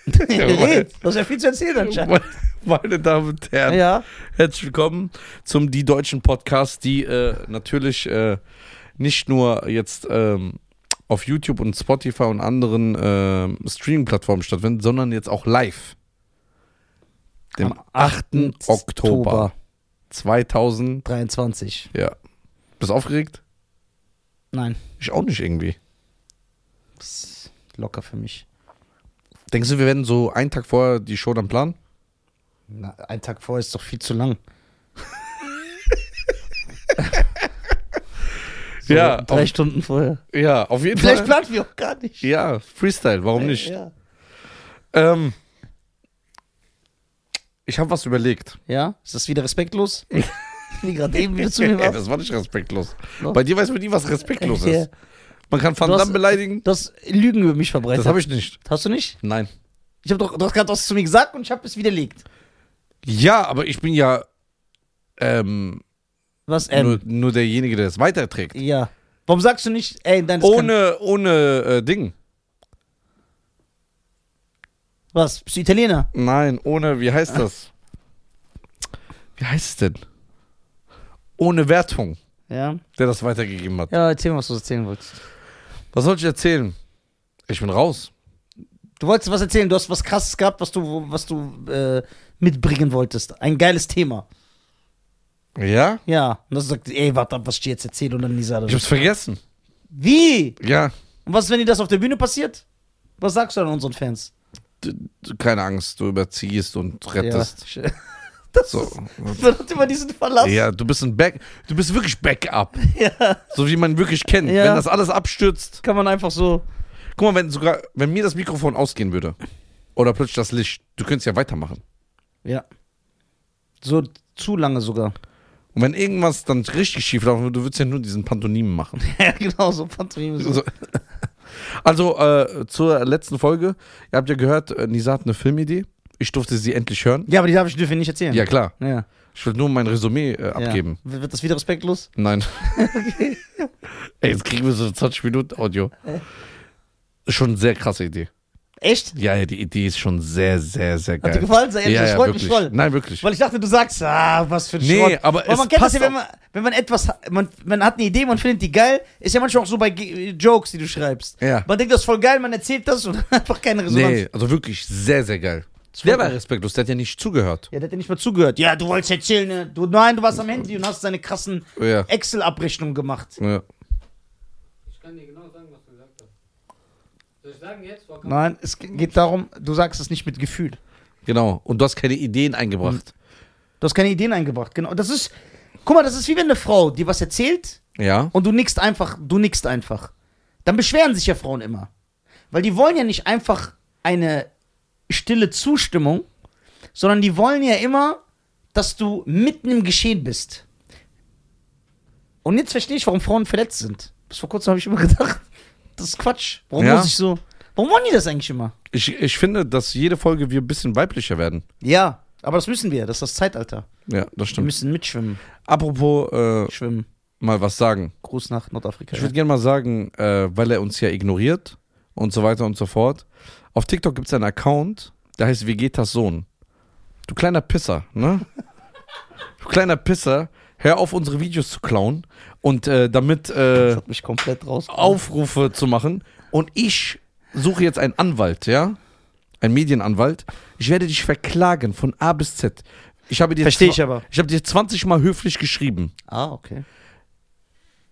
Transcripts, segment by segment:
Du hast ja viel zu erzählen anscheinend. Meine Damen und Herren, Ja. herzlich willkommen zum Die Deutschen Podcast, die äh, natürlich äh, nicht nur jetzt ähm, auf YouTube und Spotify und anderen ähm, Streaming-Plattformen stattfinden, sondern jetzt auch live. Dem Am 8. Oktober 2000. 23. Ja. Bist du aufgeregt? Nein. Ich auch nicht irgendwie. Ist locker für mich. Denkst du, wir werden so einen Tag vorher die Show dann planen? Na, ein Tag vorher ist doch viel zu lang. So Ja, Drei auf- Stunden vorher. Ja, auf jeden Vielleicht Fall. planen wir auch gar nicht. Ja, Freestyle, warum nicht? Ja. Ähm, ich habe was überlegt. ja? Ist das wieder respektlos? Wie gerade eben wieder zu mir Ey, warst. das war nicht respektlos. Bei dir weiß man nie, was respektlos ist. Man kann Van Damme beleidigen. Du hast Lügen über mich verbreitet. Das habe ich nicht. Hast du nicht? Nein. Ich habe doch, du hast gerade was zu mir gesagt und ich habe es widerlegt. Ja, aber ich bin ja ähm, Was, ähm, nur, nur derjenige, der es weiterträgt. ja. Warum sagst du nicht, ey, nein, das Ohne, ohne äh, Ding. was, bist du Italiener? Nein, ohne, wie heißt das? Wie heißt es denn? Ohne Wertung, Ja. der das weitergegeben hat. Ja, erzähl mal, was du erzählen wolltest. Was soll ich erzählen? Ich bin raus. Du wolltest was erzählen, du hast was krasses gehabt, was du, was du äh, mitbringen wolltest. Ein geiles Thema. Ja? Ja. Und das sagt, ey, warte ab, was ich dir jetzt erzähle und dann Lisa. Ich hab's vergessen. Wie? Ja. Und was, wenn dir das auf der Bühne passiert? Was sagst du an unseren Fans? D- d- Keine Angst, du überziehst und rettest. Ja. Das So. ist, man hat immer diesen Verlass. Ja, du bist ein Back, du bist wirklich Backup. Ja. So wie man wirklich kennt. Ja. Wenn das alles abstürzt. Kann man einfach so. Guck mal, wenn sogar, wenn mir das Mikrofon ausgehen würde. Oder plötzlich das Licht, du könntest ja weitermachen. Ja. So zu lange sogar. Und wenn irgendwas dann richtig schief laufen würde, du würdest ja nur diesen Pantomimen machen. Ja, genau, so Pantomime. So. So. Also, äh, zur letzten Folge. Ihr habt ja gehört, äh, Nisa hat eine Filmidee. Ich durfte sie endlich hören. Ja, aber die darf ich dürfen nicht erzählen. Ja, klar. Ja. Ich will nur mein Resümee äh, ja. abgeben. W- Wird das wieder respektlos? Nein. Ey, jetzt kriegen wir so 20 Minuten Audio. Schon eine sehr krasse Idee. Echt? Ja, ja, die Idee ist schon sehr, sehr, sehr geil. Hat dir gefallen? Sei ehrlich, ja, ja, freut wirklich. mich voll. Nein, wirklich. Weil ich dachte, du sagst, ah, was für ein Nee, Schrott. aber Weil es man kennt das ja, wenn man, wenn man etwas, man, man hat eine Idee, man findet die geil, ist ja manchmal auch so bei Ge- Jokes, die du schreibst. Ja. Man denkt, das ist voll geil, man erzählt das und einfach keine Resonanz. Nee, also wirklich sehr, sehr geil. Der war respektlos, der hat ja nicht zugehört. Ja, der hat ja nicht mal zugehört. Ja, du wolltest erzählen, ne? Du, nein, du warst am Handy und hast deine krassen Ja. Excel-Abrechnungen gemacht. ja. Ich kann dir genau sagen, was du gesagt hast. Soll ich sagen jetzt? Vor Nein, es ge- geht darum, du sagst es nicht mit Gefühl. Genau. Und du hast keine Ideen eingebracht. Du hast keine Ideen eingebracht. Genau. Das ist, guck mal, das ist wie wenn eine Frau dir was erzählt Ja. und du nickst einfach, du nickst einfach. Dann beschweren sich ja Frauen immer. Weil die wollen ja nicht einfach eine stille Zustimmung, sondern die wollen ja immer, dass du mitten im Geschehen bist. Und jetzt verstehe ich, warum Frauen verletzt sind. Bis vor kurzem habe ich immer gedacht, das ist Quatsch. Warum Ja. muss ich so. Warum wollen die das eigentlich immer? Ich, ich finde, dass jede Folge wir ein bisschen weiblicher werden. Ja, aber das müssen wir. Das ist das Zeitalter. Ja, das Wir stimmt. müssen mitschwimmen. Apropos äh, Schwimmen. mal was sagen. Gruß nach Nordafrika. Ich würde gerne mal sagen, äh, weil er uns ja ignoriert und so weiter und so fort. Auf TikTok gibt es einen Account, der heißt Vegetas Sohn. Du kleiner Pisser, ne? Du kleiner Pisser, hör auf, unsere Videos zu klauen und äh, damit äh. Aufrufe zu machen. Und ich suche jetzt einen Anwalt, ja? Ein Medienanwalt. Ich werde dich verklagen von A bis Z. Ich habe dir, Verstehe ich aber. ich habe dir 20 Mal höflich geschrieben. Ah, okay.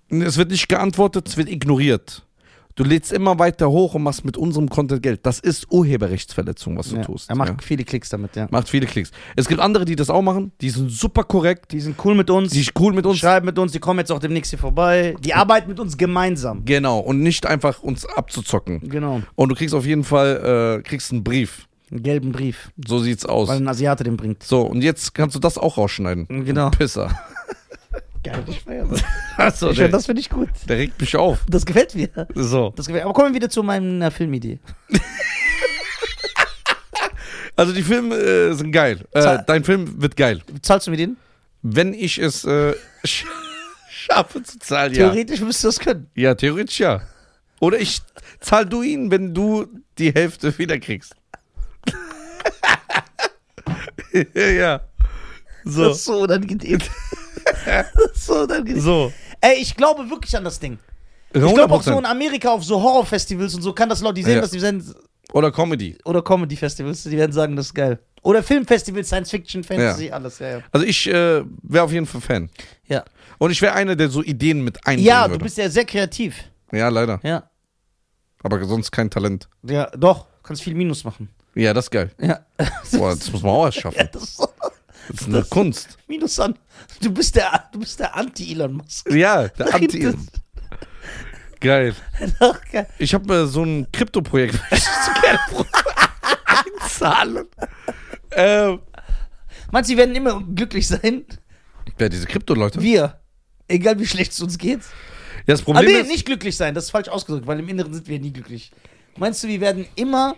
Es wird nicht geantwortet, es wird ignoriert. Du lädst immer weiter hoch und machst mit unserem Content Geld. Das ist Urheberrechtsverletzung, was du Ja, tust. er macht ja. viele Klicks damit, ja. macht viele Klicks. Es gibt andere, die das auch machen. Die sind super korrekt, Die sind cool mit uns, die sind cool mit uns. schreiben mit uns, die kommen jetzt auch demnächst hier vorbei. Die arbeiten mit uns gemeinsam. Genau. Und nicht einfach uns abzuzocken. Genau. Und du kriegst auf jeden Fall äh, kriegst einen Brief. Einen gelben Brief, So sieht's aus. weil ein Asiate den bringt. So, und jetzt kannst du das auch rausschneiden. Genau. Pisser. Geil, ich feier das. Ich der, das finde ich gut. der regt mich auf. Das gefällt mir. So. Das gefällt. Aber kommen wir wieder zu meiner Filmidee. Also die Filme äh, sind geil. Äh, dein Film wird geil. Zahlst du mir den? Wenn ich es äh, sch schaffe zu zahlen, ja. Theoretisch müsstest du das können. Ja, theoretisch ja. Oder ich zahl du ihn, wenn du die Hälfte wieder kriegst. ja. So. Das ist so unangenehm. so unangenehm. So. Ey, ich glaube wirklich an das Ding. Ich glaube auch so in Amerika auf so Horrorfestivals und so kann das Leute, die sehen Ja. das, die werden, Oder Comedy. oder Comedy-Festivals, die werden sagen, das ist geil. Oder Filmfestivals, Science Fiction, Fantasy, alles, ja, ja. Also ich äh, wäre auf jeden Fall Fan. Ja, Und ich wäre einer, der so Ideen mit einbringen ja würde. du bist ja sehr kreativ. ja, leider. Ja. Aber sonst kein Talent. Ja, doch, kannst viel Minus machen. Ja, das ist geil. Ja. Boah, das muss man auch erst ja schaffen. das ist so. Das ist eine Kunst. Minus an. Du bist der, du bist der Anti-Elon Musk. Ja, der Anti. Geil. Ich habe äh, so ein Krypto-Projekt, einzahlen. Ähm, Meinst du, wir werden immer glücklich sein? wer diese Krypto-Leute? Wir. Egal wie schlecht es uns geht. Ja, das Problem nee, ist, nicht glücklich sein, das ist falsch ausgedrückt, weil im Inneren sind wir nie glücklich. Meinst du, wir werden immer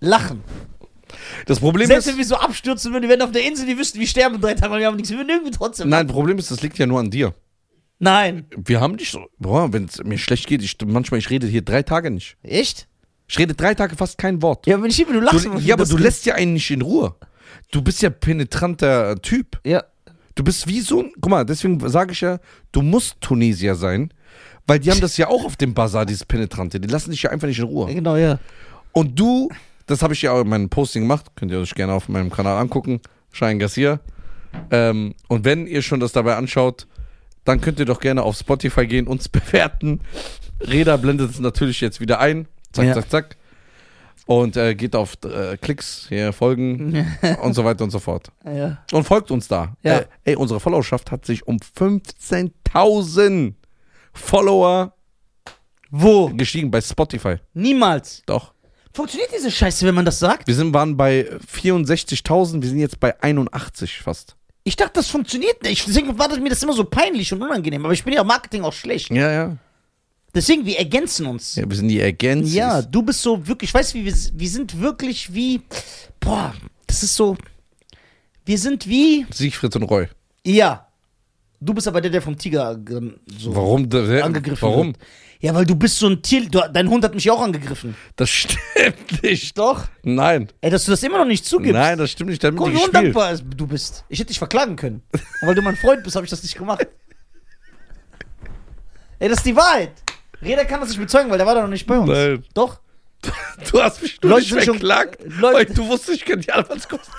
lachen? Das Problem Selbst ist, wenn wir so abstürzen würden, wir werden auf der Insel, wir wüssten, wir sterben in drei Tagen, weil wir haben nichts, wir würden irgendwie trotzdem. nein, Problem ist, das liegt ja nur an dir. Nein. Wir haben dich so, boah, wenn es mir schlecht geht, ich, manchmal, ich rede hier drei Tage nicht. Echt? Ich rede drei Tage fast kein Wort. Ja, wenn ich immer nur lachst. Du, ja, aber du lässt ja einen nicht in Ruhe. Du bist ja penetranter Typ. Ja. Du bist wie so ein. Guck mal, deswegen sage ich ja, du musst Tunesier sein, weil die haben das ja auch auf dem Bazar, dieses Penetrante. Die lassen dich ja einfach nicht in Ruhe. genau, ja. Und du, das habe ich ja auch in meinem Posting gemacht, könnt ihr euch gerne auf meinem Kanal angucken, Schein Garcia. Ähm, und wenn ihr schon das dabei anschaut, dann könnt ihr doch gerne auf Spotify gehen, uns bewerten. Reda blendet es natürlich jetzt wieder ein. Zack, Ja. zack, zack. Und äh, geht auf äh, Klicks, hier folgen und so weiter und so fort. ja. Und folgt uns da. Ja. Äh, ey, unsere Followerschaft hat sich um 15.000 Follower Wo? gestiegen bei Spotify. Niemals. Doch. Funktioniert diese Scheiße, wenn man das sagt? Wir sind, waren bei 64.000, wir sind jetzt bei 81 fast. Ich dachte, das funktioniert nicht. Deswegen war das mir das immer so peinlich und unangenehm. Aber ich bin ja im Marketing auch schlecht. Ja, ja. Deswegen, wir ergänzen uns. Ja, wir sind die Ergänzung. Ja, du bist so wirklich, ich weiß wie wir, wir sind wirklich wie, boah, das ist so, wir sind wie, Siegfried und Roy. ja. Du bist aber der, der vom Tiger ähm, so Warum? Hä? angegriffen Warum? wird. Ja, weil du bist so ein Tier, du, dein Hund hat mich ja auch angegriffen. Das stimmt nicht. Doch. Nein. Ey, dass du das immer noch nicht zugibst. Nein, das stimmt nicht. Damit Guck, wie undankbar du bist. Ich hätte dich verklagen können. Und weil du mein Freund bist, habe ich das nicht gemacht. Ey, das ist die Wahrheit. Reda kann das nicht bezeugen, weil der war da noch nicht bei uns. Nein. Doch. Du hast mich nur Leute nicht verklagt, Leute- weil du wusstest, ich könnte die Anwaltskosten.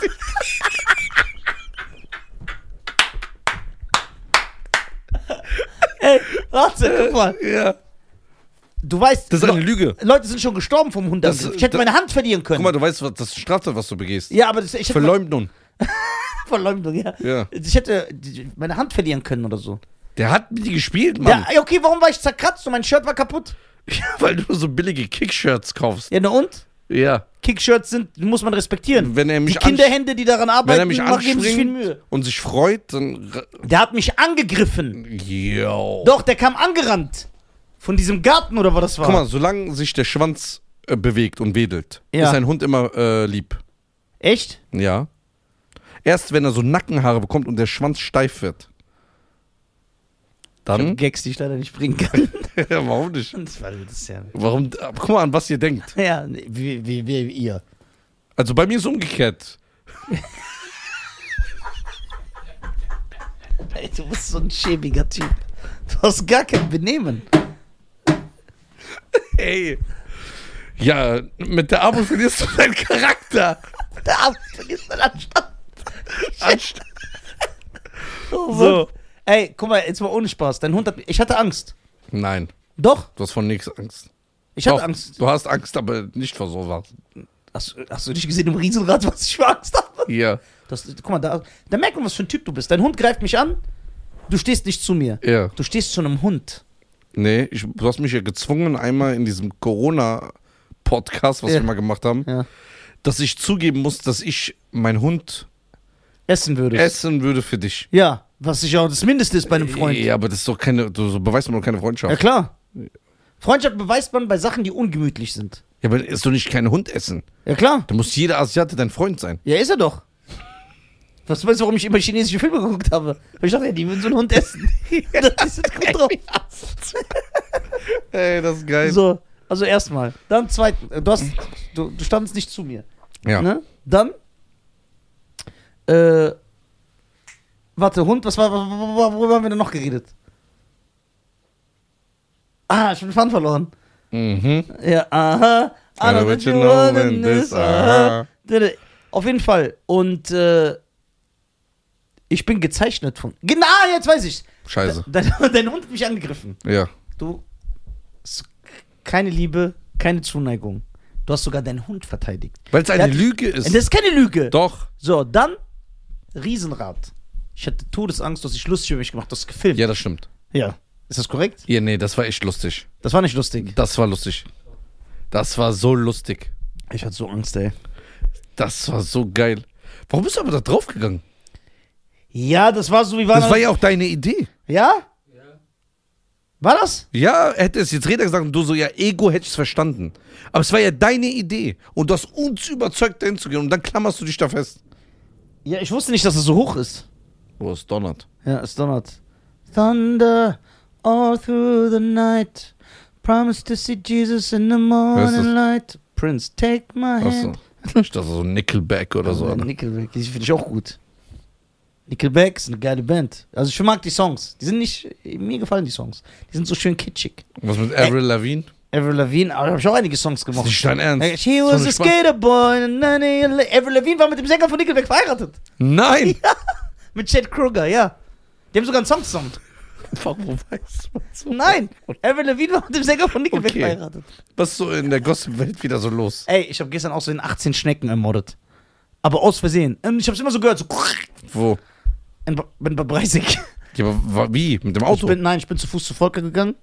Ey, warte, guck mal. ja. Du weißt, Das ist eine Le- Lüge. Leute sind schon gestorben vom Hund. Das- ich hätte das- meine Hand verlieren können. Guck mal, du weißt, was das ist Straftat, was du begehst. ja, aber das, ich hätte Verleumdung. Verleumdung, ja. Ja. Ich hätte die- meine Hand verlieren können oder so. Der hat mit dir gespielt, Mann. Ja, okay, warum war ich zerkratzt und mein Shirt war kaputt? Ja, weil du so billige Kickshirts kaufst. Ja, na und? Ja. Kickshirts sind, muss man respektieren. Wenn er Die mich, ansch- Kinderhände, die daran wenn arbeiten, er mich machen geben sich viel Mühe. und sich freut, dann. Der hat mich angegriffen. Yo. Doch, der kam angerannt. Von diesem Garten oder was das war. Guck mal, solange sich der Schwanz äh, bewegt und wedelt, Ja. ist ein Hund immer äh, lieb. Echt? Ja. Erst wenn er so Nackenhaare bekommt und der Schwanz steif wird. Dann? Gags, die ich leider nicht bringen kann. ja, warum nicht? das war das ja. Warum? Guck mal an, was ihr denkt. Ja, wie, wie, wie, ihr. Also bei mir ist es umgekehrt. Ey, du bist so ein schäbiger Typ. Du hast gar kein Benehmen. Ey. Ja, mit der Abo verlierst du deinen Charakter. Der Arm vergisst den Anstand. Anst Oh, so. Ey, guck mal, jetzt mal ohne Spaß. Dein Hund hat. Ich hatte Angst. Nein, Doch, du hast von nichts Angst. ich hatte Doch, Angst. Du hast Angst, aber nicht vor sowas. Hast, hast du nicht gesehen im Riesenrad, was ich für Angst habe? Ja, Das, guck mal, da, da merkt man, was für ein Typ du bist. Dein Hund greift mich an. Du stehst nicht zu mir. ja. Du stehst zu einem Hund. Nee, ich, du hast mich ja gezwungen, einmal in diesem Corona-Podcast, was Ja. wir mal gemacht haben, Ja. dass ich zugeben muss, dass ich meinen Hund Essen würdest. essen würde für dich. Ja, was ich auch das Mindeste ist bei einem Freund. Ja, aber das ist doch keine, du so beweist man doch keine Freundschaft. Ja, klar. Freundschaft beweist man bei Sachen, die ungemütlich sind. Ja, aber ist doch nicht kein Hund essen. Ja, klar. Da muss jeder Asiate dein Freund sein. Ja, ist er doch. Was meinst du, warum ich immer chinesische Filme geguckt habe? Weil ich dachte, ja, die würden so einen Hund essen. das ist jetzt gut drauf. Ey, das ist geil. So, also erstmal. Dann zweitens, du, hast, du, du standst nicht zu mir. Ja. Ne? Dann Äh, warte, Hund, was war, wo- wo- wo- worüber haben wir denn noch geredet? Ah, ich den Faden verloren. Mhm. Ja, aha. I know what you know in this, aha. Auf jeden Fall. Und äh, ich bin gezeichnet von. Genau, jetzt weiß ich. Scheiße. Dein, dein Hund hat mich angegriffen. Ja. Du. Keine Liebe, keine Zuneigung. Du hast sogar deinen Hund verteidigt. Weil es eine hat- Lüge Das ist. ist keine Lüge. Doch. So, dann Riesenrad. Ich hatte Todesangst, du hast dich lustig über mich gemacht, du hast gefilmt. Ja, das stimmt. ja. Ist das korrekt? Ja, nee, das war echt lustig. Das war nicht lustig. Das war lustig. Das war so lustig. Ich hatte so Angst, ey. Das war so geil. Warum bist du aber da draufgegangen? Ja, das war so, wie war Das das? war ja auch deine Idee. ja? Ja. War das? Ja, hätte es jetzt Reda gesagt und du so, ja, Ego hätte ich es verstanden. Aber es war ja deine Idee. Und du hast uns überzeugt, dahin zu gehen. Und dann klammerst du dich da fest. Ja, ich wusste nicht, dass es so hoch ist. Oh, es donnert. Ja, es donnert. Thunder all through the night. Promise to see Jesus in the ist morning das? light. Prince, take my Achso. hand. Ich dachte so Nickelback oder so. Ja, Alter. Nickelback, die finde ich auch gut. Nickelback ist eine geile Band. Also ich mag die Songs. Die sind nicht, mir gefallen die Songs. Die sind so schön kitschig. Was mit Avril Lavigne? Avril Lavigne, aber da habe ich auch einige Songs Das gemacht. ist nicht dein Ernst. She Das was a skater boy. Avril Lavigne war mit dem Sänger von Nickelback verheiratet. Nein! Mit Chad Kruger, ja. Die haben sogar einen Song zusammen. Warum weiß man so? Nein, Avril Lavigne war mit dem Sänger von Nickelback Okay. verheiratet. Was ist so in der Gossip-Welt wieder so los? Ey, ich habe gestern auch so in 18 Schnecken ermordet. Aber aus Versehen. Und ich habe es immer so gehört, so Wo? in, bin bei Breisig. Ja, aber wie? Mit dem Ich Auto? bin, nein, ich bin zu Fuß zu Volker gegangen.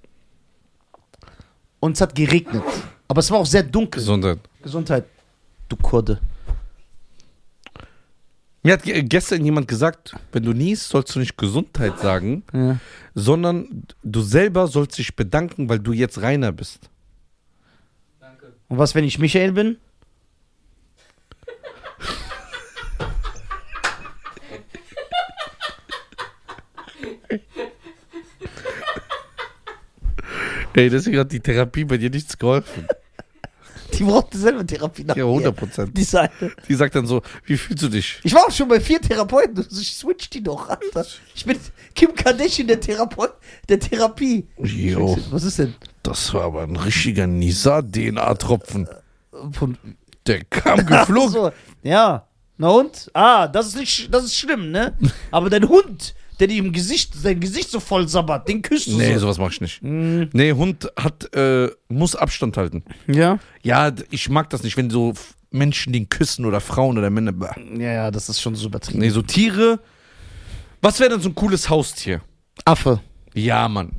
Und es hat geregnet. Aber es war auch sehr dunkel. Gesundheit. Gesundheit. Du Kurde. Mir hat ge- gestern jemand gesagt, wenn du niest, sollst du nicht Gesundheit sagen, Ja. sondern du selber sollst dich bedanken, weil du jetzt reiner bist. Danke. Und was, wenn ich Michael bin? Ey, deswegen hat die Therapie bei dir nichts geholfen. Die brauchte selber Therapie nach Ja, mir. 100 Prozent. Die Seite. Die sagt dann so, wie fühlst du dich? Ich war auch schon bei vier Therapeuten. Ich switch die doch, Alter. Ich bin Kim Kardashian der Therapeut, der Therapie. Jo, Was ist denn? das war aber ein richtiger Nisa-DNA-Tropfen. Von, Der kam geflogen. so, ja. Na und? Ah, das ist nicht, das ist schlimm, ne? Aber dein Hund, der dir im Gesicht, sein Gesicht so voll sabbert, den küsst du Nee, so. sowas mach ich nicht. Mm, Nee, Hund hat, äh, muss Abstand halten. ja? Ja, ich mag das nicht, wenn so Menschen den küssen oder Frauen oder Männer. Bah. Ja, ja, das ist schon so übertrieben. Nee, so Tiere. Was wäre denn so ein cooles Haustier? Affe. Ja, Mann.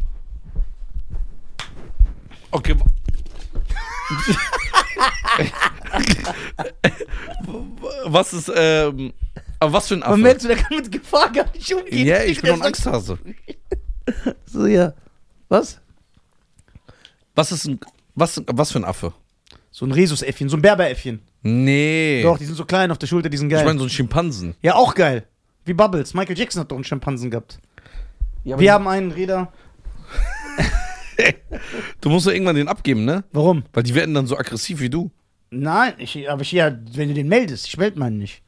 Okay. was ist, ähm, aber was für ein Man Affe? merkt, so, der kann mit Gefahr gar nicht umgehen. Ja, ich bin doch ein Angsthase. So, ja. Was? Was ist ein, was, was für ein Affe? So ein Rhesusäffchen, so ein Berberäffchen. Nee. Doch, die sind so klein auf der Schulter, die sind geil. ich meine so ein Schimpansen. ja, auch geil. Wie Bubbles. Michael Jackson hat doch einen Schimpansen gehabt. Wir haben einen Räder. Du musst doch irgendwann den abgeben, ne? Warum? Weil die werden dann so aggressiv wie du. Nein, ich, aber ich, ja, wenn du den meldest, ich melde meinen nicht.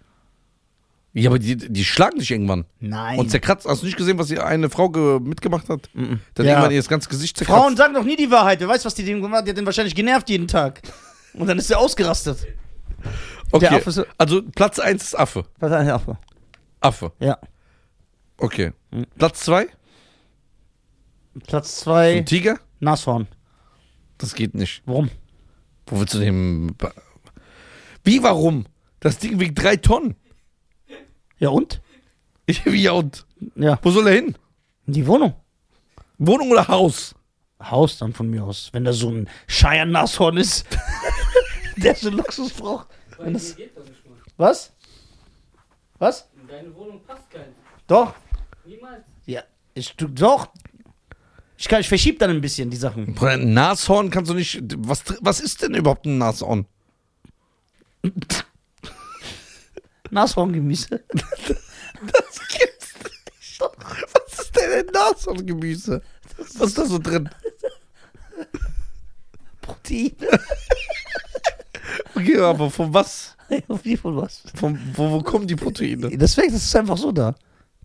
Ja, aber die, die schlagen dich irgendwann. Nein. Und zerkratzt. Hast du nicht gesehen, was die eine Frau ge mitgemacht hat? Mhm. Dann Ja. irgendwann ihr das ganze Gesicht zerkratzt. Frauen sagen doch nie die Wahrheit. Wer weiß, was die dem gemacht hat? Die hat den wahrscheinlich genervt jeden Tag. Und dann ist er ausgerastet. okay. ist- also Platz 1 ist Affe. Was ein Affe? Affe. Ja. Okay. Mhm. Platz 2? Platz zwei Ein Tiger? Nashorn. Das geht nicht. Warum? Wo willst du den. Wie, warum? Das Ding wiegt drei Tonnen. Ja und? Ich, wie, ja, und? Ja. Wo soll er hin? In die Wohnung. Wohnung oder Haus? Haus dann von mir aus. Wenn da so ein Shire Nashorn ist, der so Luxus braucht. Dir das- geht das nicht mal. Was? Was? In deine Wohnung passt kein. Doch. Niemals. Ja. Ich, du, doch. Ich, kann, ich verschieb dann ein bisschen die Sachen. Bruder, Ein Nashorn kannst du nicht. Was, was ist denn überhaupt ein Nashorn? Nashorngemüse. Das gibt's nicht. Was ist denn ein Nashorngemüse? Was ist da so drin? Protein. Okay, aber von was? Wie von was? Von, wo, wo kommen die Proteine? Deswegen, das ist einfach so da.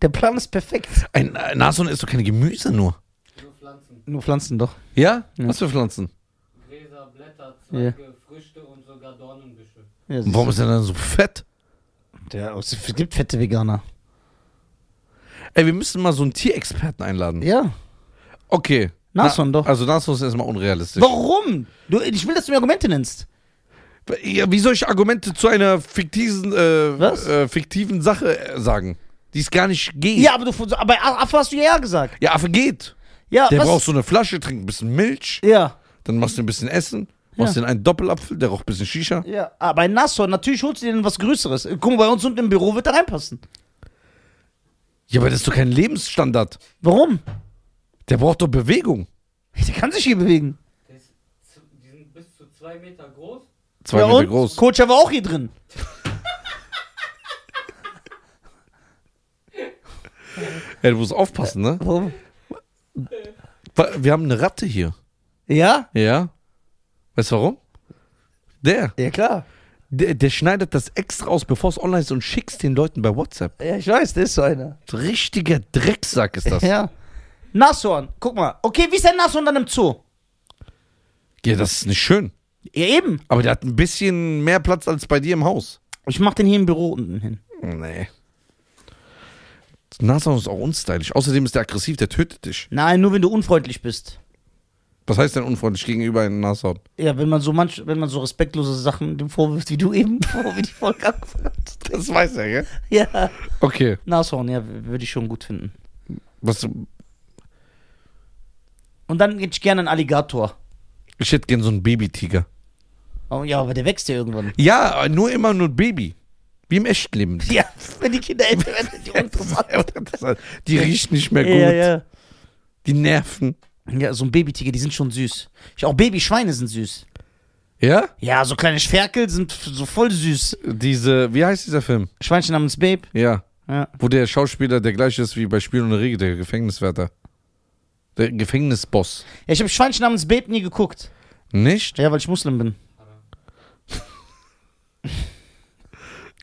Der Plan ist perfekt. Ein Nashorn isst doch keine Gemüse nur. Nur Pflanzen. Nur Pflanzen doch. Ja? Ja. Was für Pflanzen? Gräser, Blätter, Ja. Zweige, Früchte und sogar Dornenbüsche. Ja, Und warum ist er dann so fett? Der, es gibt fette Veganer. Ey, wir müssen mal so einen Tierexperten einladen. Ja. Okay. Nashorn doch. Also Nashorn ist erstmal unrealistisch. Warum? Du, ich will, dass du mir Argumente nennst. Ja, wie soll ich Argumente zu einer fiktiven, äh? Äh, fiktiven Sache äh, sagen, die es gar nicht geht? Ja, aber du aber bei Affe hast du ja, ja gesagt. Ja, Affe geht. Ja, Der was? braucht so eine Flasche, trinkt ein bisschen Milch, Ja. dann machst du ein bisschen Essen, machst Ja. den einen Doppelapfel, der raucht ein bisschen Shisha. Ja, aber ein Nashorn, natürlich holst du dir dann was Größeres. Guck mal, bei uns unten im Büro wird da reinpassen. Ja, aber das ist doch kein Lebensstandard. Warum? Der braucht doch Bewegung. Der kann sich hier bewegen. Zu, die sind bis zu zwei Meter groß. Zwei ja, Meter und? groß. Coach war auch hier drin. Ja, du musst aufpassen, ne? Warum? Wa- Wir haben eine Ratte hier. Ja? Ja. Weißt du warum? Der. Ja, klar. Der, der schneidet das extra aus, bevor es online ist und schickt den Leuten bei WhatsApp. Ja, ich weiß, der ist so einer. Richtiger Drecksack ist das. Ja. Nashorn, guck mal. Okay, wie ist ein Nashorn dann im Zoo? Ja, das ist nicht schön. Ja, eben. Aber der hat ein bisschen mehr Platz als bei dir im Haus. Ich mach den hier im Büro unten hin. Nee. Das Nashorn ist auch unstylisch. Außerdem ist der aggressiv, der tötet dich. Nein, nur wenn du unfreundlich bist. Was heißt denn unfreundlich gegenüber einem Nashorn? Ja, wenn man so manch, wenn man so respektlose Sachen dem vorwirft, wie du eben, wie die Folge angefangen hast. Das weiß er, gell? Ja. Okay. Nashorn, ja, würde ich schon gut finden. Was, Und dann hätte ich gerne einen Alligator. ich hätte gern so einen Babytiger. Oh, ja, aber der wächst ja irgendwann. Ja, nur immer nur Baby. Wie im echten Leben. Ja, wenn die Kinder älter werden, die uninteressant. Die riechen nicht mehr gut. Ja, ja. Die nerven. Ja, so ein Babytiger, die sind schon süß. Ich, auch Babyschweine sind süß. Ja? Ja, so kleine Ferkel sind so voll süß. Diese, wie heißt dieser Film? Schweinchen namens Babe. Ja. Ja. Wo der Schauspieler der gleiche ist wie bei Spiel ohne Regel, der Gefängniswärter. Der Gefängnisboss. ja ich habe Schweinchen namens Babe nie geguckt. Nicht? Ja, weil ich Muslim bin.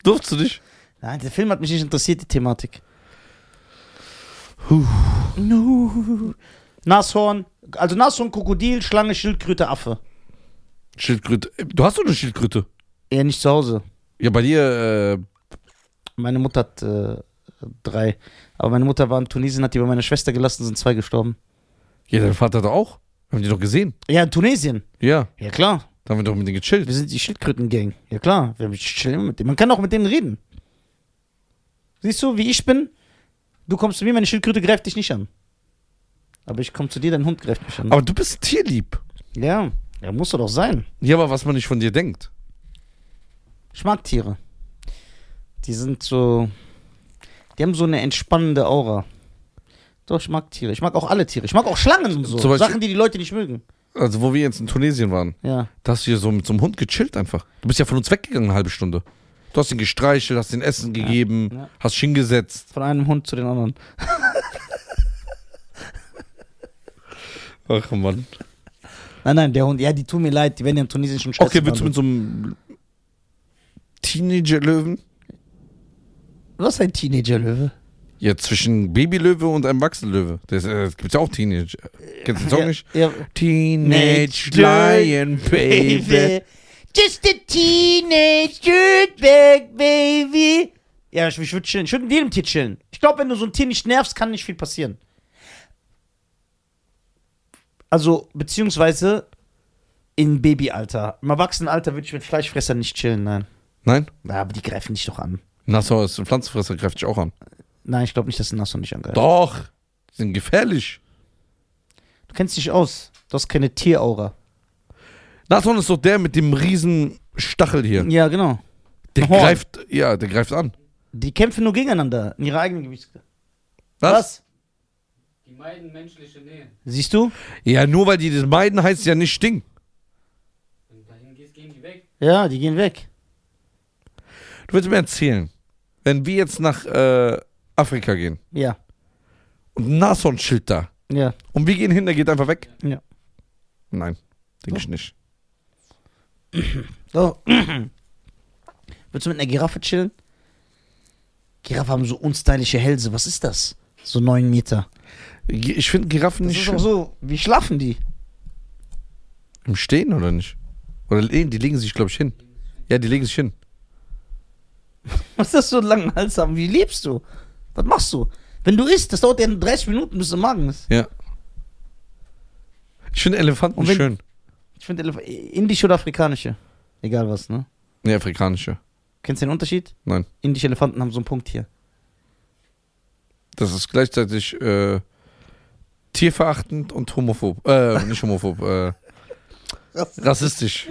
Durfst du dich? Nein, der Film hat mich nicht interessiert, die Thematik. Huh. No. Nashorn, also Nashorn, Krokodil, Schlange, Schildkröte, Affe. Schildkröte. Du hast doch eine Schildkröte. Eher nicht zu Hause. Ja, bei dir, äh, Meine Mutter hat äh, drei. Aber meine Mutter war in Tunesien, hat die bei meiner Schwester gelassen, sind zwei gestorben. ja, dein Vater doch auch. Haben die doch gesehen. Ja, in Tunesien. Ja, Ja, klar. da haben wir doch mit denen gechillt. Wir sind die Schildkröten-Gang. Ja, klar. Wir chillen mit denen. Man kann auch mit denen reden. Siehst du, wie ich bin? Du kommst zu mir, meine Schildkröte greift dich nicht an. Aber ich komme zu dir, dein Hund greift mich an. Aber du bist tierlieb. ja, ja, muss doch sein. Ja, aber was man nicht von dir denkt. Ich mag Tiere. Die sind so. Die haben so eine entspannende Aura. Doch, ich mag Tiere. Ich mag auch alle Tiere. Ich mag auch Schlangen und so. Zum Beispiel- Sachen, die die Leute nicht mögen. Also, wo wir jetzt in Tunesien waren, Ja. da hast du hier so mit so einem Hund gechillt einfach. Du bist ja von uns weggegangen eine halbe Stunde. Du hast ihn gestreichelt, hast ihm Essen gegeben, ja. hast dich hingesetzt. Von einem Hund zu den anderen. Ach Mann. Nein, nein, der Hund. Ja, die tun mir leid. Die werden ja in Tunesien schon scheiße Okay, willst du mit so einem Teenager-Löwen? Was ist ein Teenager-Löwe? Ja, zwischen Babylöwe und einem Wachsenlöwe. Das, äh, das gibt's ja auch Teenage. Kennst du den Song ja, nicht? Ja. Teenage Lion Baby. Just a teenage dirtbag baby. Ja, ich, ich würde chillen. Ich würde mit jedem Tier chillen. Ich glaube, wenn du so ein Tier nicht nervst, kann nicht viel passieren. Also, beziehungsweise in Babyalter. Im Erwachsenenalter würde ich mit Fleischfressern nicht chillen, nein. Nein? Ja, aber die greifen dich doch an. Nassau ist ein Pflanzenfresser, greift dich auch an. Nein, ich glaube nicht, dass Nassau nicht angreift. Doch. Die sind gefährlich. Du kennst dich aus. Du hast keine Tieraura. Nashorn ist doch der mit dem riesen Stachel hier. Ja, genau. Der Horn. greift, ja, der greift an. Die kämpfen nur gegeneinander in ihrer eigenen Gewichtsklasse. Was? Die meiden menschliche Nähe. Siehst du? Ja, nur weil die das meiden, heißt es ja nicht Ding. Wenn du dahin gehst, gehen die weg. Ja, die gehen weg. Du willst mir erzählen, wenn wir jetzt nach äh, Afrika gehen Ja, und ein Nashorn-Schild da ja. und wir gehen hin, der geht einfach weg? Ja. Nein, denke ich nicht. So. Würdest du mit einer Giraffe chillen? Giraffe haben so unstylische Hälse. Was ist das? So neun Meter. Ich finde Giraffen Das nicht ist schön. auch so. Wie schlafen die? Im Stehen oder nicht? Oder die legen sich, glaube ich, hin. Ja, die legen sich hin. Was ist das so einen langen Hals haben? Wie lebst du? Was machst du? Wenn du isst, das dauert ja 30 Minuten, bis du Magen ist. Ja. Ich finde Elefanten wenn- schön. Ich finde Elef- indische oder afrikanische. Egal was, ne? Nee, afrikanische. Kennst du den Unterschied? Nein. Indische Elefanten haben so einen Punkt hier. Das ist gleichzeitig äh, tierverachtend und homophob. Äh, nicht homophob, äh, rassistisch.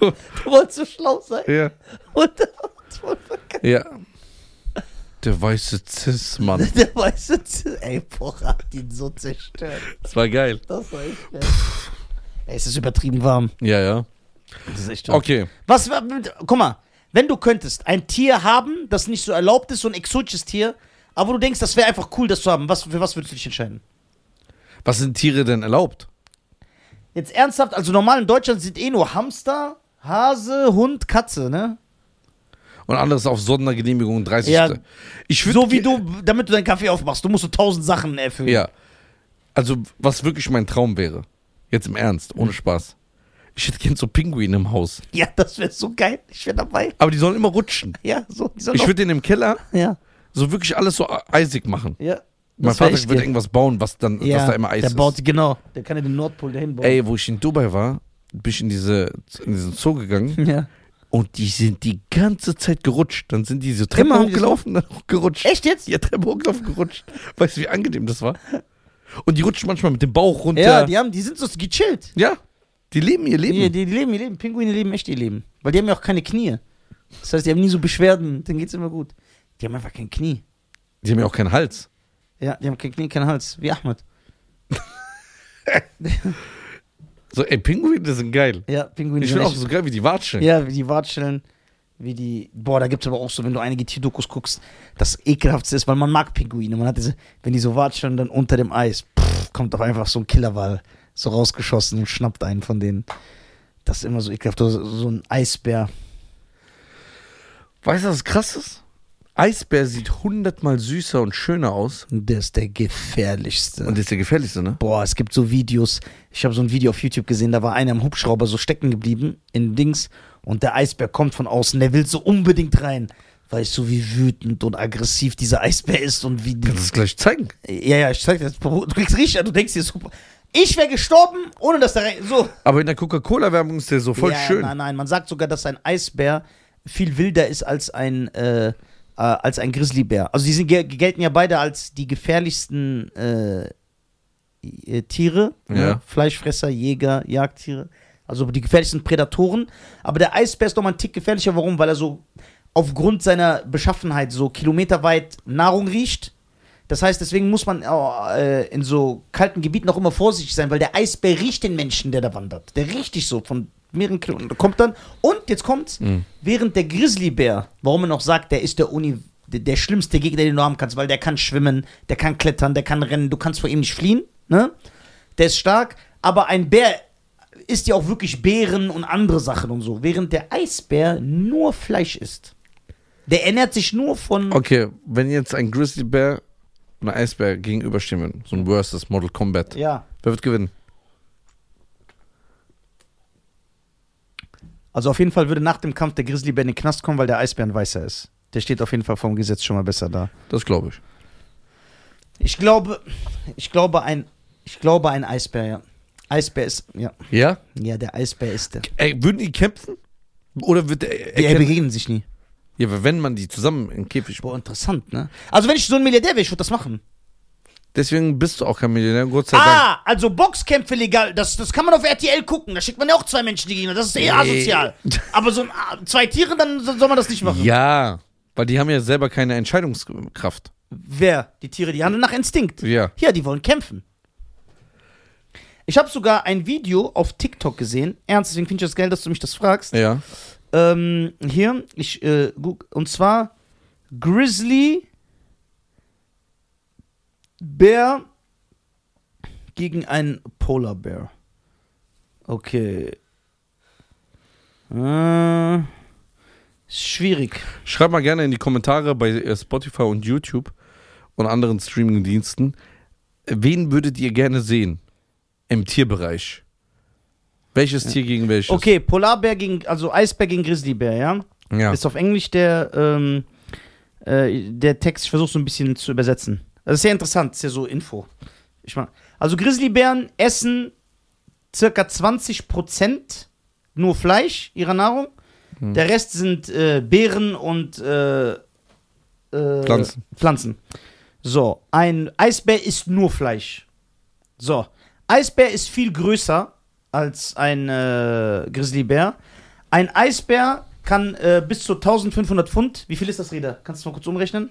Du wolltest so schlau sein. Ja. Und verkackt. Ja. Der weiße Cis-Mann. Der weiße Z Ey, boah, hat ihn so zerstört. Das war geil. Das war echt geil. Ey, es ist übertrieben warm. Ja, ja. Das ist echt warm. Okay. Was, guck mal, wenn du könntest ein Tier haben, das nicht so erlaubt ist, so ein exotisches Tier, aber du denkst, das wäre einfach cool, das zu haben, was, für was würdest du dich entscheiden? Was sind Tiere denn erlaubt? Jetzt ernsthaft, also normal in Deutschland sind eh nur Hamster, Hase, Hund, Katze, ne? Und anderes auf Sondergenehmigung 30. Ja. Ich würd So wie du, damit du deinen Kaffee aufmachst, du musst so tausend Sachen erfüllen. Ja. Also, was wirklich mein Traum wäre. Jetzt im Ernst, Mhm. ohne Spaß. Ich hätte gern so Pinguine im Haus. Ja, das wäre so geil. Ich wäre dabei. Aber die sollen immer rutschen. Ja, so. Die sollen Ich würde den im Keller ja, so wirklich alles so eisig machen. ja. Mein Vater wird irgendwas bauen, was dann, ja, dass da immer Eis der ist. baut, genau. Der kann ja den Nordpol dahin bauen. Ey, wo ich in Dubai war, bin ich in, diese, in diesen Zoo gegangen Ja. und die sind die ganze Zeit gerutscht. Dann sind die so Treppe Immer hochgelaufen, dann gerutscht. Echt jetzt? Ja, Treppe hochgelaufen, gerutscht. Weißt du, wie angenehm das war? Und die rutschen manchmal mit dem Bauch runter. Ja, die, haben, die sind so gechillt. Ja, die leben ihr Leben. Die, die, die leben ihr Leben. Pinguine leben echt ihr Leben. Weil die haben ja auch keine Knie. Das heißt, die haben nie so Beschwerden. Denen geht's immer gut. Die haben einfach kein Knie. Die haben ja auch keinen Hals. Ja, die haben kein Knie, keinen Hals. Wie Ahmed. So, ey, Pinguine sind geil. Ja, Pinguine Ich sind finde auch so geil, wie die watscheln. Ja, wie die Watscheln, wie die. Boah, da gibt's aber auch so, wenn du einige Tierdokus guckst, das ekelhaftste ist, weil man mag Pinguine. Man hat diese, wenn die so watscheln, dann unter dem Eis, pff, kommt doch einfach so ein Killerwal so rausgeschossen und schnappt einen von denen. Das ist immer so ekelhaft. So, so ein Eisbär. Weißt du, was krass ist? Eisbär sieht hundertmal süßer und schöner aus. Der ist der gefährlichste. Und ist der gefährlichste, ne? Boah, es gibt so Videos. Ich habe so ein Video auf YouTube gesehen, da war einer im Hubschrauber so stecken geblieben in Dings und der Eisbär kommt von außen. Der will so unbedingt rein. Weißt du, wie wütend und aggressiv dieser Eisbär ist und wie. Kannst du es gleich zeigen? Ja, ja, ich zeig dir das. Du kriegst richtig, du denkst dir super. Ich wäre gestorben, ohne dass der. So. Aber in der Coca-Cola-Werbung ist der so voll ja, schön. Nein, nein, man sagt sogar, dass ein Eisbär viel wilder ist als ein, äh, äh, als ein Grizzlybär. Also die sind, gel- gelten ja beide als die gefährlichsten äh, äh, Tiere. Ja. Ne? Fleischfresser, Jäger, Jagdtiere. Also die gefährlichsten Prädatoren. Aber der Eisbär ist doch mal ein Tick gefährlicher. Warum? Weil er so aufgrund seiner Beschaffenheit so kilometerweit Nahrung riecht. Das heißt, deswegen muss man äh, in so kalten Gebieten auch immer vorsichtig sein, weil der Eisbär riecht den Menschen, der da wandert. Der riecht dich so von mehreren Kilometern. Kommt dann, und jetzt kommt's, Mhm. während der Grizzlybär, warum man auch sagt, der ist der Uni, der, der schlimmste Gegner, den du haben kannst, weil der kann schwimmen, der kann klettern, der kann rennen, du kannst vor ihm nicht fliehen, ne? Der ist stark, aber ein Bär isst ja auch wirklich Beeren und andere Sachen und so, während der Eisbär nur Fleisch isst. Der ernährt sich nur von. Okay, wenn jetzt ein Grizzlybär und ein Eisbär gegenüberstehen würden, so ein Versus Model Combat, Ja. wer wird gewinnen? Also auf jeden Fall würde nach dem Kampf der Grizzlybär in den Knast kommen, weil der Eisbär ein Weißer ist. Der steht auf jeden Fall vom Gesetz schon mal besser da. Das glaube ich. Ich glaube, ich glaube ein, ich glaube ein Eisbär, ja. Eisbär ist, ja. Ja? Ja, der Eisbär ist der. Ey, würden die kämpfen? Oder wird der Die begegnen sich nie. Ja, aber wenn man die zusammen in Käfig Boah, interessant, ne? Also wenn ich so ein Milliardär wäre, ich würde das machen. Deswegen bist du auch kein Millionär, Gott sei Dank. Ah, also Boxkämpfe legal, das, das kann man auf RTL gucken. Da schickt man ja auch zwei Menschen gegeneinander. Das ist eher Nee. asozial. Aber so ein, ah, zwei Tiere, dann soll man das nicht machen. Ja, weil die haben ja selber keine Entscheidungskraft. Wer? Die Tiere, die handeln nach Instinkt. Ja. Ja, die wollen kämpfen. Ich habe sogar ein Video auf TikTok gesehen. Ernst, deswegen finde ich das geil, dass du mich das fragst. Ja. Ähm, hier, ich, äh, guck, und zwar Grizzly Bär gegen einen Polar Bear. Okay. Äh, schwierig. Schreib mal gerne in die Kommentare bei äh, Spotify und YouTube und anderen Streaming-Diensten, wen würdet ihr gerne sehen im Tierbereich? Welches Tier gegen welches? Okay, Polarbär gegen, also Eisbär gegen Grizzlybär, ja? Ja. Ist auf Englisch der, ähm, äh, der Text, ich versuche so ein bisschen zu übersetzen. Das ist sehr interessant, das ist ja so Info. Ich mein, also Grizzlybären essen circa 20% nur Fleisch ihrer Nahrung. Hm. Der Rest sind äh, Beeren und äh, äh, Pflanzen. Pflanzen. So, ein Eisbär isst nur Fleisch. So, Eisbär ist viel größer als ein äh, Grizzlybär. Ein Eisbär kann äh, bis zu 1500 Pfund. Wie viel ist das, Reda? Kannst du mal kurz umrechnen?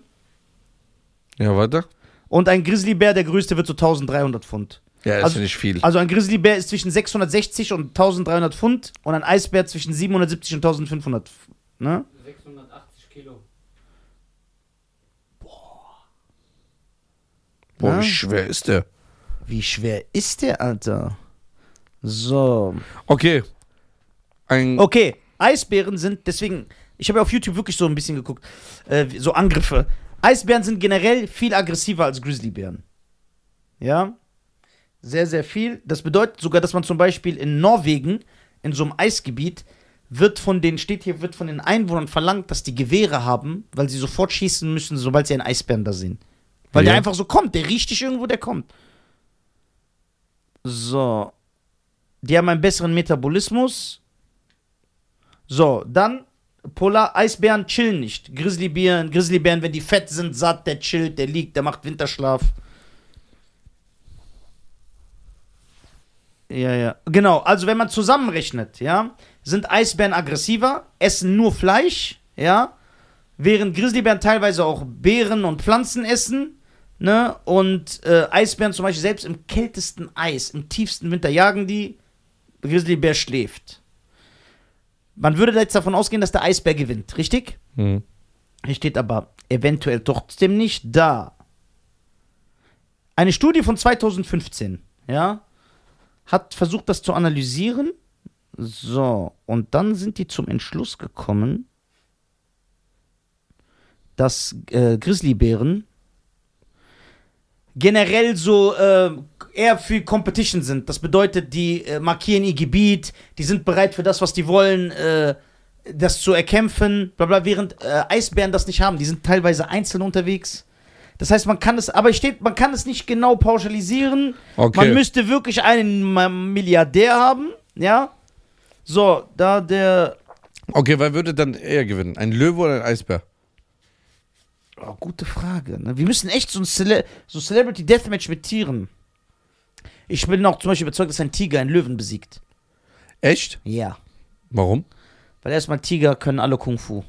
Ja, weiter? Und ein Grizzlybär, der größte, wird so 1300 Pfund. Ja, das Also- finde ich viel. Also ein Grizzlybär ist zwischen 660 und 1300 Pfund und ein Eisbär zwischen 770 und 1500. Ne? 680 Kilo. Boah, Ja. wie schwer ist der? Wie schwer ist der, Alter? So. Okay. Ein. Okay, Eisbären sind, deswegen, ich habe ja auf YouTube wirklich so ein bisschen geguckt, äh, so Angriffe. Eisbären sind generell viel aggressiver als Grizzlybären. Ja? Sehr, sehr viel. Das bedeutet sogar, dass man zum Beispiel in Norwegen, in so einem Eisgebiet, wird von den, steht hier, wird von den Einwohnern verlangt, dass die Gewehre haben, weil sie sofort schießen müssen, sobald sie einen Eisbären da sehen. Weil Ja. der einfach so kommt, der riecht dich irgendwo, der kommt. So. Die haben einen besseren Metabolismus. So, dann Polar Eisbären chillen nicht. Grizzlybären, Grizzlybären, wenn die fett sind, satt, der chillt, der liegt, der macht Winterschlaf. Ja, ja. Genau, also wenn man zusammenrechnet, ja, sind Eisbären aggressiver, essen nur Fleisch, ja, während Grizzlybären teilweise auch Beeren und Pflanzen essen, ne, und äh, Eisbären zum Beispiel selbst im kältesten Eis, im tiefsten Winter jagen die, Grizzlybär schläft. Man würde jetzt davon ausgehen, dass der Eisbär gewinnt, richtig? Hm. Hier steht aber eventuell trotzdem nicht da. Eine Studie von 2015, ja, hat versucht, das zu analysieren. So, und dann sind die zum Entschluss gekommen, dass äh, Grizzlybären generell so äh, eher für Competition sind. Das bedeutet, die äh, markieren ihr Gebiet, die sind bereit für das, was die wollen, äh, das zu erkämpfen, bla bla, während äh, Eisbären das nicht haben. Die sind teilweise einzeln unterwegs. Das heißt, man kann es, aber steht, man kann es nicht genau pauschalisieren. Okay. Man müsste wirklich einen Milliardär haben, ja. So, da der. okay, wer würde dann eher gewinnen? Ein Löwe oder ein Eisbär? Oh, gute Frage. Ne? Wir müssen echt so ein Cele so Celebrity Deathmatch mit Tieren. Ich bin auch zum Beispiel überzeugt, dass ein Tiger einen Löwen besiegt. Echt? Ja. Warum? Weil erstmal Tiger können alle Kung Fu,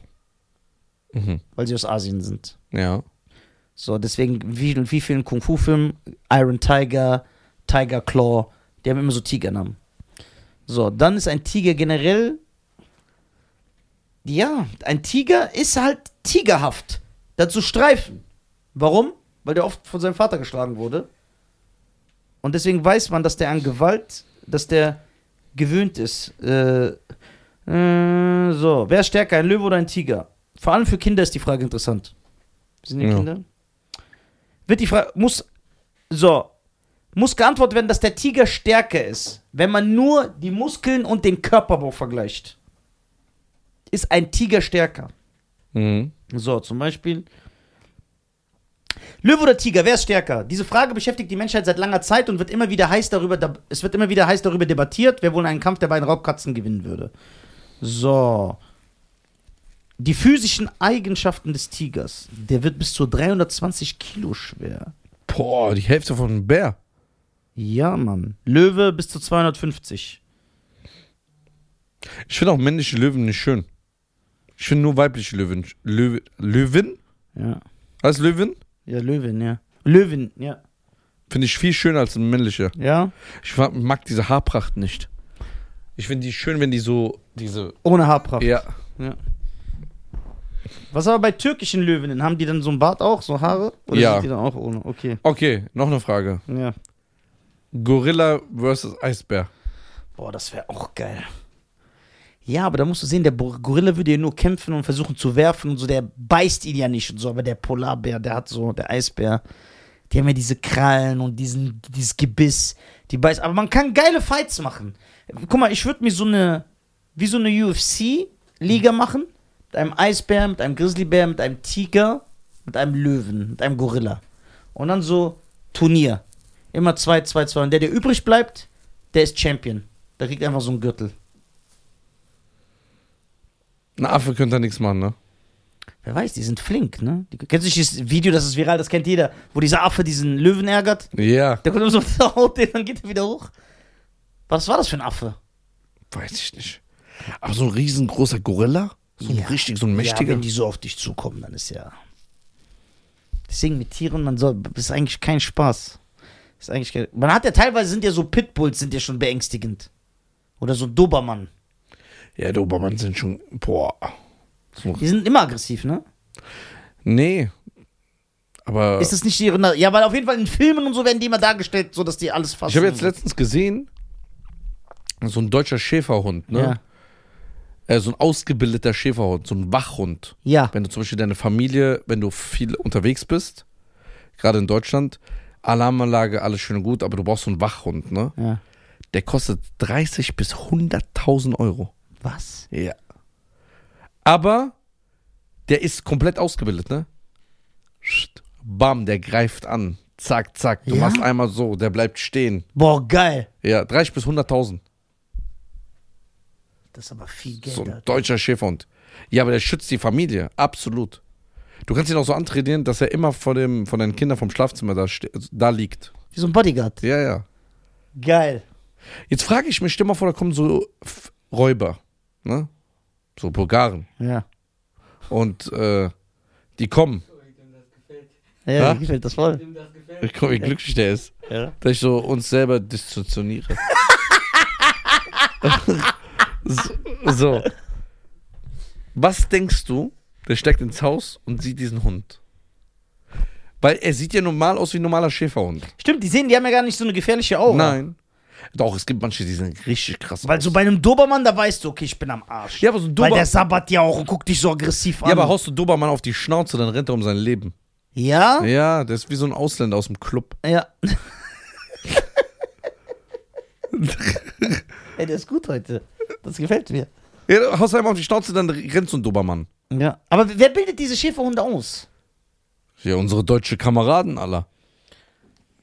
Mhm. weil sie aus Asien sind. Ja. So, deswegen, wie, in wie vielen Kung Fu-Filmen, Iron Tiger, Tiger Claw, die haben immer so Tigernamen. So, dann ist ein Tiger generell. Ja, ein Tiger ist halt tigerhaft. Dazu Streifen. Warum? Weil der oft von seinem Vater geschlagen wurde. Und deswegen weiß man, dass der an Gewalt, dass der gewöhnt ist. Äh, äh, so, wer ist stärker, ein Löwe oder ein Tiger? Vor allem für Kinder ist die Frage interessant. Sind die Ja. Kinder? Wird die Frage, muss, so, muss geantwortet werden, dass der Tiger stärker ist, wenn man nur die Muskeln und den Körperbau vergleicht. Ist ein Tiger stärker? Mhm. So, zum Beispiel. Löwe oder Tiger, wer ist stärker? Diese Frage beschäftigt die Menschheit seit langer Zeit und wird immer wieder heiß darüber, da- es wird immer wieder heiß darüber debattiert, wer wohl einen Kampf der beiden Raubkatzen gewinnen würde. So. Die physischen Eigenschaften des Tigers. Der wird bis zu 320 Kilo schwer. Boah, die Hälfte von einem Bär. Ja, Mann. Löwe bis zu 250. Ich finde auch männliche Löwen nicht schön. Ich finde nur weibliche Löwen. Löwe, Löwin? Ja. Als Löwin? Ja, Löwin, ja. Löwin, ja. Finde ich viel schöner als ein männlicher. Ja. Ich mag- diese Haarpracht nicht. Ich finde die schön, wenn die so diese. Ohne Haarpracht. Ja. Was aber bei türkischen Löwinnen? Haben die dann so einen Bart auch, so Haare? Oder Ja. sind die dann auch ohne? Okay. Okay, noch eine Frage. Ja. Gorilla versus Eisbär. Boah, das wäre auch geil. Ja, aber da musst du sehen, der Gorilla würde ja nur kämpfen und versuchen zu werfen und so, der beißt ihn ja nicht und so, aber der Polarbär, der hat so, der Eisbär, die haben ja diese Krallen und diesen, dieses Gebiss, die beißt, aber man kann geile Fights machen. Guck mal, ich würde mir so eine, wie so eine UFC-Liga machen, mit einem Eisbär, mit einem Grizzlybär, mit einem Tiger, mit einem Löwen, mit einem Gorilla. Und dann so Turnier. Immer 2, 2, 2. Und der, der übrig bleibt, der ist Champion. Der kriegt einfach so einen Gürtel. Ein Affe könnte da nichts machen, ne? Wer weiß, die sind flink, ne? Die, kennst du nicht dieses Video, das ist viral, das kennt jeder, wo dieser Affe diesen Löwen ärgert? Ja, Der kommt immer so auf der Haut, den, dann geht er wieder hoch. Was war das für ein Affe? weiß ich nicht. Aber so ein riesengroßer Gorilla? So ein Ja. richtig, so ein Ja, mächtiger? wenn die so auf dich zukommen, dann ist ja. Deswegen mit Tieren, man soll, ist eigentlich kein Spaß. Ist eigentlich kein, man hat ja teilweise sind ja so Pitbulls, sind ja schon beängstigend. Oder so Dobermann. Ja, die Obermann sind schon, boah. Die sind immer aggressiv, ne? nee. Aber Ist das nicht ihre. Ja, weil auf jeden Fall in Filmen und so werden die immer dargestellt, so dass die alles fassen. ich habe jetzt letztens gesehen, so ein deutscher Schäferhund, ne? Ja. Äh, so ein ausgebildeter Schäferhund, so ein Wachhund. Ja. Wenn du zum Beispiel deine Familie, wenn du viel unterwegs bist, gerade in Deutschland, Alarmanlage, alles schön und gut, aber du brauchst so einen Wachhund, ne? ja. Der kostet 30 bis 100.000 Euro. Was? Ja. Aber der ist komplett ausgebildet, ne? Bam, der greift an. Zack, zack. Du Ja? machst einmal so, der bleibt stehen. Boah, geil. Ja, 30 bis 100.000. Das ist aber viel Geld. So ein Alter. deutscher Schäferhund. Ja, aber der schützt die Familie. Absolut. Du kannst ihn auch so antrainieren, dass er immer vor dem, von deinen Kindern vom Schlafzimmer da, ste- da liegt. Wie so ein Bodyguard. Ja, ja. Geil. Jetzt frage ich mich, stell mal vor, da kommen so F- Räuber, ne? So Bulgaren. Ja. Und äh, die kommen. Ja, mir gefällt das voll. Ich guck, wie glücklich der ist. Ja. Dass ich so uns selber distorsioniere. so, so. Was denkst du, der steigt ins Haus und sieht diesen Hund? Weil er sieht ja normal aus wie ein normaler Schäferhund. Stimmt, die sehen, die haben ja gar nicht so eine gefährliche Aura. Nein. Doch, es gibt manche, die sind richtig krass. Weil so bei einem Dobermann, da weißt du, okay, ich bin am Arsch. ja, aber so ein Weil Dober der sabbert ja auch und guckt dich so aggressiv an. ja, aber haust du Dobermann auf die Schnauze, dann rennt er um sein Leben. Ja? Ja, der ist wie so ein Ausländer aus dem Club. Ja. Ey, der ist gut heute. Das gefällt mir. Ja, haust einfach auf die Schnauze, dann rennt so ein Dobermann. Ja. Aber wer bildet diese Schäferhunde aus? Ja, unsere deutsche Kameraden aller.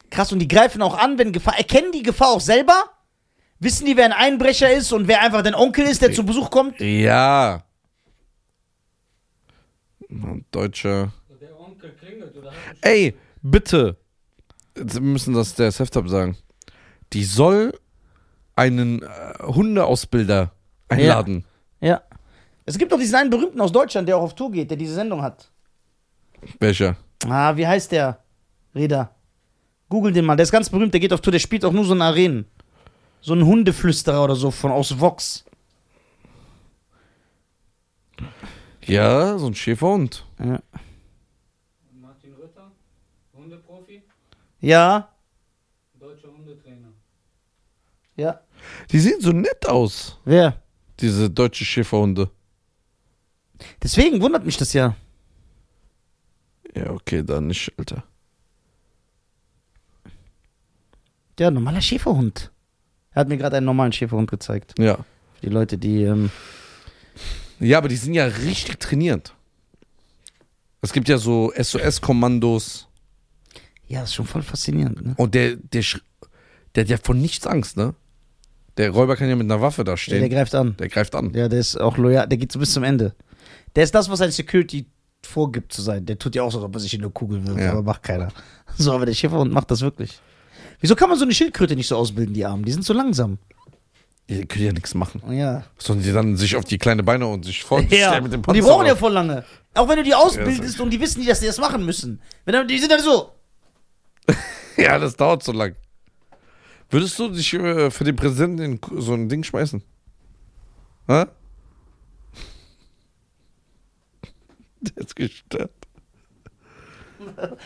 Krass, und die greifen auch an, wenn Gefahr. Erkennen die Gefahr auch selber? Wissen die, wer ein Einbrecher ist und wer einfach dein Onkel ist, der zu Besuch kommt? Ja. Deutsche. So, der Onkel klingelt oder hat einen Ey, bitte. Jetzt wir müssen das der Seftab sagen. Die soll einen äh, Hundeausbilder einladen. Ja. Es gibt doch diesen einen berühmten aus Deutschland, der auch auf Tour geht, der diese Sendung hat. Welcher? Ah, wie heißt der? Reda. Google den mal, der ist ganz berühmt, der geht auf Tour, der spielt auch nur so in Arenen. So ein Hundeflüsterer oder so von aus Vox. Ja, so ein Schäferhund. Ja. Martin Rütter, Hundeprofi, Ja, deutscher Hundetrainer. ja. Die sehen so nett aus, Wer? diese deutsche Schäferhunde. Deswegen wundert mich das ja. Ja, okay, dann nicht, Alter. Der normaler Schäferhund. Er hat mir gerade einen normalen Schäferhund gezeigt. Ja. Für die Leute, die. Ähm, Ja, aber die sind ja richtig trainiert. Es gibt ja so SOS-Kommandos. ja, das ist schon voll faszinierend. Ne? Und der, der, der hat ja von nichts Angst, ne? Der Räuber kann ja mit einer Waffe da stehen. der greift an. Der greift an. Ja, der ist auch loyal. Der geht so bis zum Ende. Der ist das, was ein Security vorgibt zu sein. Der tut ja auch so, als ob er sich in eine Kugel wirft, Ja. aber macht keiner. So, aber der Schäferhund macht das wirklich. Wieso kann man so eine Schildkröte nicht so ausbilden, die Armen? Die sind so langsam. Die können ja nichts machen. Ja. Sollen die dann sich auf die kleine Beine und sich vorstellen ja. mit dem Und Panzer? die brauchen ja voll lange. Auch wenn du die ausbildest Ja, und die wissen nicht, dass die das machen müssen. Wenn dann, die sind dann so. ja, das dauert so lang. Würdest du dich äh, für den Präsidenten in so ein Ding schmeißen? Hä? Der ist gestört.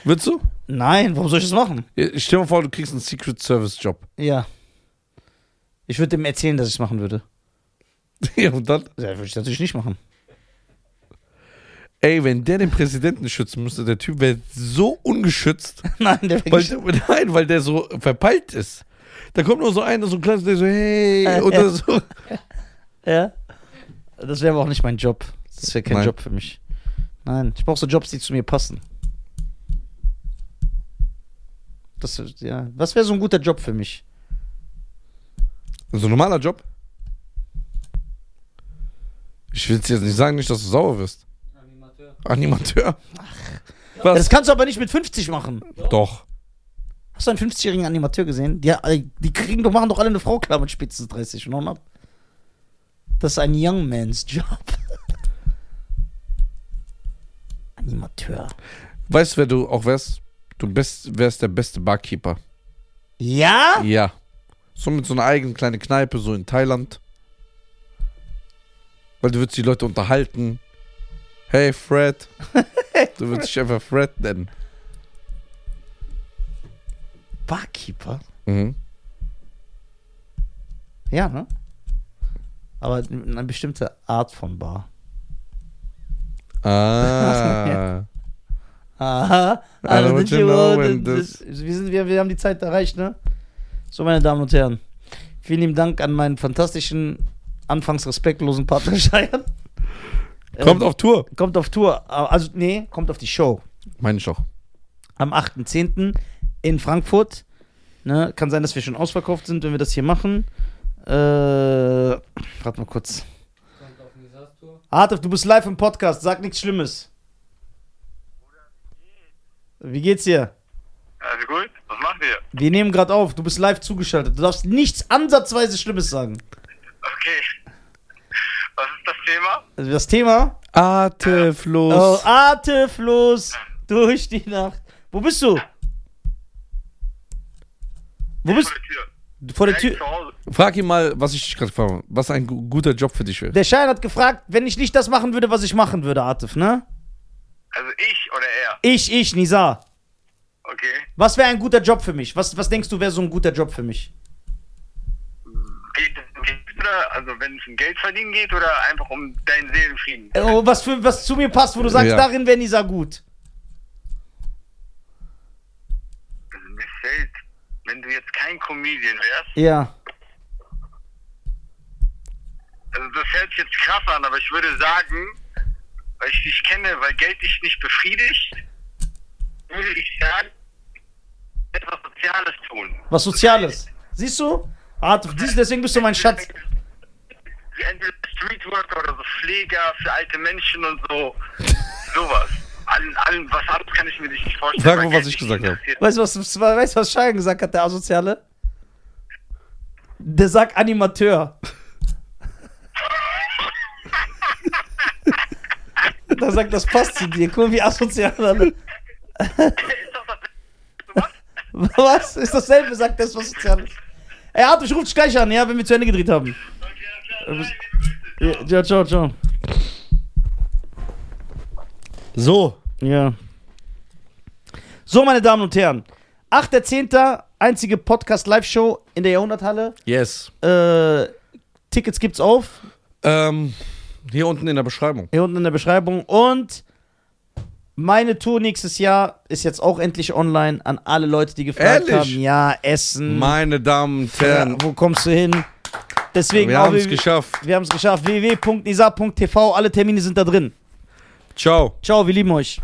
Würdest du? Nein, warum soll ich das machen? Ja, Stell dir mal vor, du kriegst einen Secret Service Job. Ja. Ich würde dem erzählen, dass ich es machen würde. Ja, und dann? Ja, würde ich natürlich nicht machen. Ey, wenn der den Präsidenten schützen müsste, der Typ wäre so ungeschützt. Nein, der Weil, nein, weil der so verpeilt ist. Da kommt nur so einer, so ein kleines, der so, hey, oder so. Ja. Das wäre aber auch nicht mein Job. Das wäre kein Nein. Job für mich. Nein, ich brauche so Jobs, die zu mir passen. Das, ja. Was wäre so ein guter Job für mich? So ein normaler Job. Ich will jetzt nicht sagen, nicht, dass du sauer wirst. Animateur. Animateur. Das Was? kannst du aber nicht mit 50 machen. Doch. Hast du einen 50-jährigen Animateur gesehen? Die, die kriegen doch, machen doch alle eine Frau klar mit spätestens 30 und ab. Das ist ein Young Man's Job. Animateur. Weißt du, wer du auch wärst? Du bist, wärst der beste Barkeeper. Ja? Ja. So mit so einer eigenen kleinen Kneipe, so in Thailand. Weil du würdest die Leute unterhalten. Hey, Fred. Du würdest dich einfach Fred nennen. Barkeeper? Mhm. Ja, ne? Aber eine bestimmte Art von Bar. Ah. Aha. I Also know what sind you wir, know when das, wir, sind, wir, wir haben die Zeit erreicht, ne? So, meine Damen und Herren. Vielen lieben Dank an meinen fantastischen, anfangs respektlosen Partner Scheiern. Kommt auf Tour. Kommt auf Tour. Also, nee, kommt auf die Show. Meine ich doch. Am 8.10. in Frankfurt. Ne? Kann sein, dass wir schon ausverkauft sind, wenn wir das hier machen. Äh, warte mal kurz. Kommt auf Nisas Tour. Artef, du bist live im Podcast. Sag nichts Schlimmes. Wie geht's dir? Also gut, was macht ihr? Wir nehmen gerade auf. Du bist live zugeschaltet. Du darfst nichts ansatzweise Schlimmes sagen. Okay. Was ist das Thema? Also das Thema. Atemlos. Oh, atemlos durch die Nacht. Wo bist du? Wo bist Vor der Tür. du? Vor der Tür. zu Hause. Frag ihn mal, was ich dich gerade habe. Was ein gu- guter Job für dich wäre. Der Schein hat gefragt, wenn ich nicht das machen würde, was ich machen würde, Atif, ne? Also ich oder er? Ich, ich, Nisa. Okay. Was wäre ein guter Job für mich? Was, was denkst du, wäre so ein guter Job für mich? Geht es um Geld oder, also wenn es um Geld verdienen geht oder einfach um deinen Seelenfrieden? Oh, was, für, was zu mir passt, wo du sagst, Ja. darin wäre Nisa gut. Also mir fällt, wenn du jetzt kein Comedian wärst, Ja. also das hört sich jetzt krass an, aber ich würde sagen, weil ich dich kenne, weil Geld dich nicht befriedigt, würde ich sagen, etwas Soziales tun. Was Soziales. Siehst du? Dies- deswegen bist du mein Schatz. Wie entweder Streetworker oder so Pfleger für alte Menschen und so. Sowas. Allen, allen, was anderes kann ich mir nicht vorstellen. Sag mal, was ich gesagt habe. Weißt du, was, weißt, was Schein gesagt hat, der Asoziale? Der sagt Animateur. Der sagt, das passt zu dir. Guck mal, wie asozial alle. Ist? Was? Ist dasselbe, sagt das, was Soziales. Ey, Arthur, ich ruf dich gleich an, ja, wenn wir zu Ende gedreht haben. Okay, ja, klar. Grüße. Ja, ciao, ciao. So. Ja. So, meine Damen und Herren. 8.10. einzige Podcast-Live-Show in der Jahrhunderthalle. Yes. Äh, Tickets gibt's auf. Ähm, hier unten in der Beschreibung. Hier unten in der Beschreibung. Und meine Tour nächstes Jahr ist jetzt auch endlich online an alle Leute, die gefragt Ehrlich? haben. Ja, Essen. Meine Damen und ja, Herren, wo kommst du hin? Deswegen wir haben es geschafft. Wir haben es geschafft. www.nisa.tv. Alle Termine sind da drin. Ciao. Ciao, wir lieben euch.